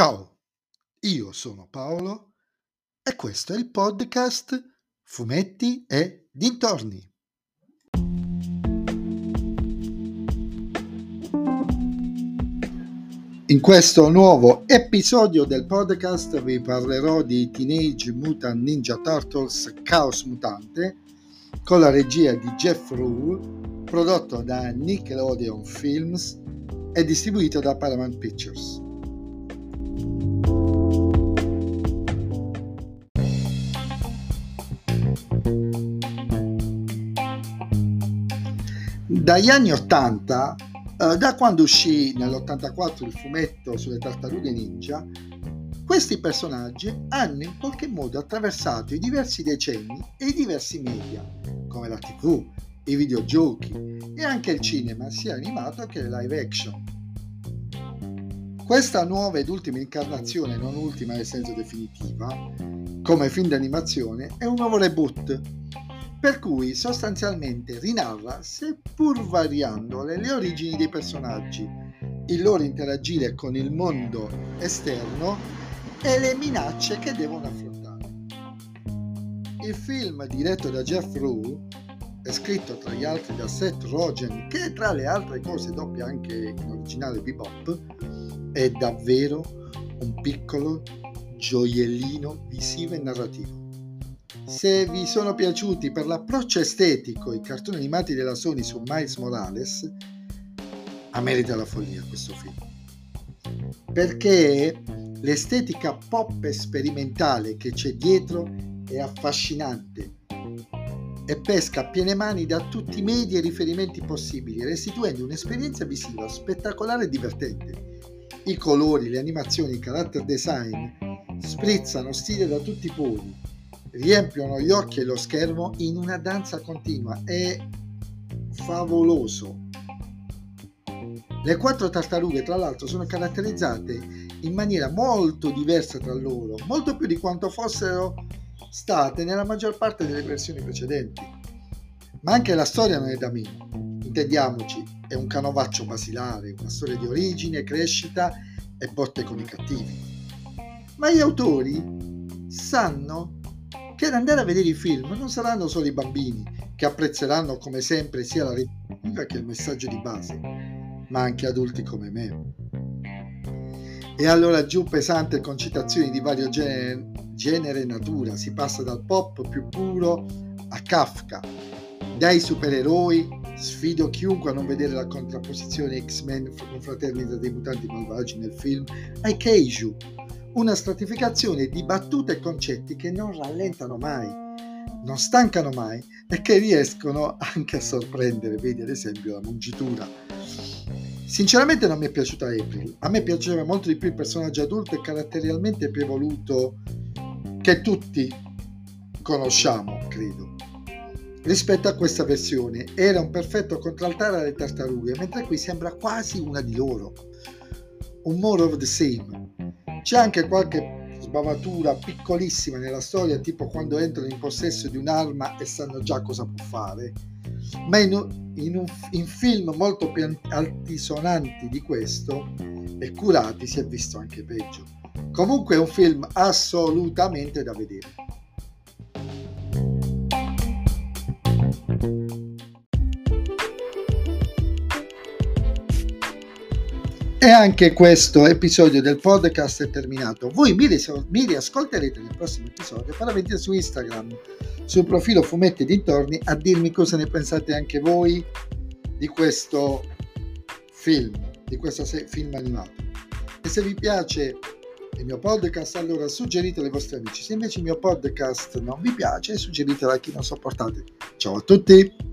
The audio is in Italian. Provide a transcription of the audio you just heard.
Ciao, io sono Paolo e questo è il podcast Fumetti e Dintorni. In questo nuovo episodio del podcast vi parlerò di Teenage Mutant Ninja Turtles Chaos Mutante con la regia di Jeff Rule, prodotto da Nickelodeon Films e distribuito da Paramount Pictures. Dagli anni 80, eh, da quando uscì nell'84 il fumetto sulle tartarughe ninja, questi personaggi hanno in qualche modo attraversato i diversi decenni e i diversi media, come la TV, i videogiochi e anche il cinema, sia animato che live action. Questa nuova ed ultima incarnazione, non ultima nel senso definitiva, come film d'animazione, è un nuovo reboot per cui sostanzialmente rinarra, seppur variandole, le origini dei personaggi, il loro interagire con il mondo esterno e le minacce che devono affrontare. Il film, diretto da Jeff Rue, è scritto tra gli altri da Seth Rogen, che tra le altre cose doppia anche in originale Bebop, è davvero un piccolo gioiellino visivo e narrativo. Se vi sono piaciuti per l'approccio estetico i cartoni animati della Sony su Miles Morales, a merita la follia questo film. Perché l'estetica pop sperimentale che c'è dietro è affascinante e pesca a piene mani da tutti i media e riferimenti possibili, restituendo un'esperienza visiva spettacolare e divertente. I colori, le animazioni, il character design sprizzano stile da tutti i pori riempiono gli occhi e lo schermo in una danza continua. È favoloso. Le quattro tartarughe, tra l'altro, sono caratterizzate in maniera molto diversa tra loro, molto più di quanto fossero state nella maggior parte delle versioni precedenti. Ma anche la storia non è da meno. Intendiamoci, è un canovaccio basilare, una storia di origine, crescita e botte con i cattivi. Ma gli autori sanno che ad andare a vedere i film non saranno solo i bambini che apprezzeranno come sempre sia la retorica che il messaggio di base, ma anche adulti come me. E allora giù pesante con citazioni di vario genere, genere e natura, si passa dal pop più puro a Kafka, dai supereroi, sfido chiunque a non vedere la contrapposizione X-Men con Fraternità dei Mutanti Malvagi nel film, ai Keiju, una stratificazione di battute e concetti che non rallentano mai, non stancano mai e che riescono anche a sorprendere, vedi ad esempio la mungitura. Sinceramente non mi è piaciuta April, a me piaceva molto di più il personaggio adulto e caratterialmente più evoluto che tutti conosciamo, credo. Rispetto a questa versione era un perfetto contraltare alle tartarughe, mentre qui sembra quasi una di loro. Un more of the same, c'è anche qualche sbavatura piccolissima nella storia, tipo quando entrano in possesso di un'arma e sanno già cosa può fare. Ma in, in, un, in film molto più altisonanti di questo e curati si è visto anche peggio. Comunque è un film assolutamente da vedere. E anche questo episodio del podcast è terminato. Voi mi, ris- mi riascolterete nel prossimo episodio per venire su Instagram, sul profilo Fumetti Dintorni, a dirmi cosa ne pensate anche voi di questo film, di questo se- film animato. E se vi piace il mio podcast, allora suggeritelo ai vostri amici. Se invece il mio podcast non vi piace, suggeritelo a chi non sopportate. Ciao a tutti!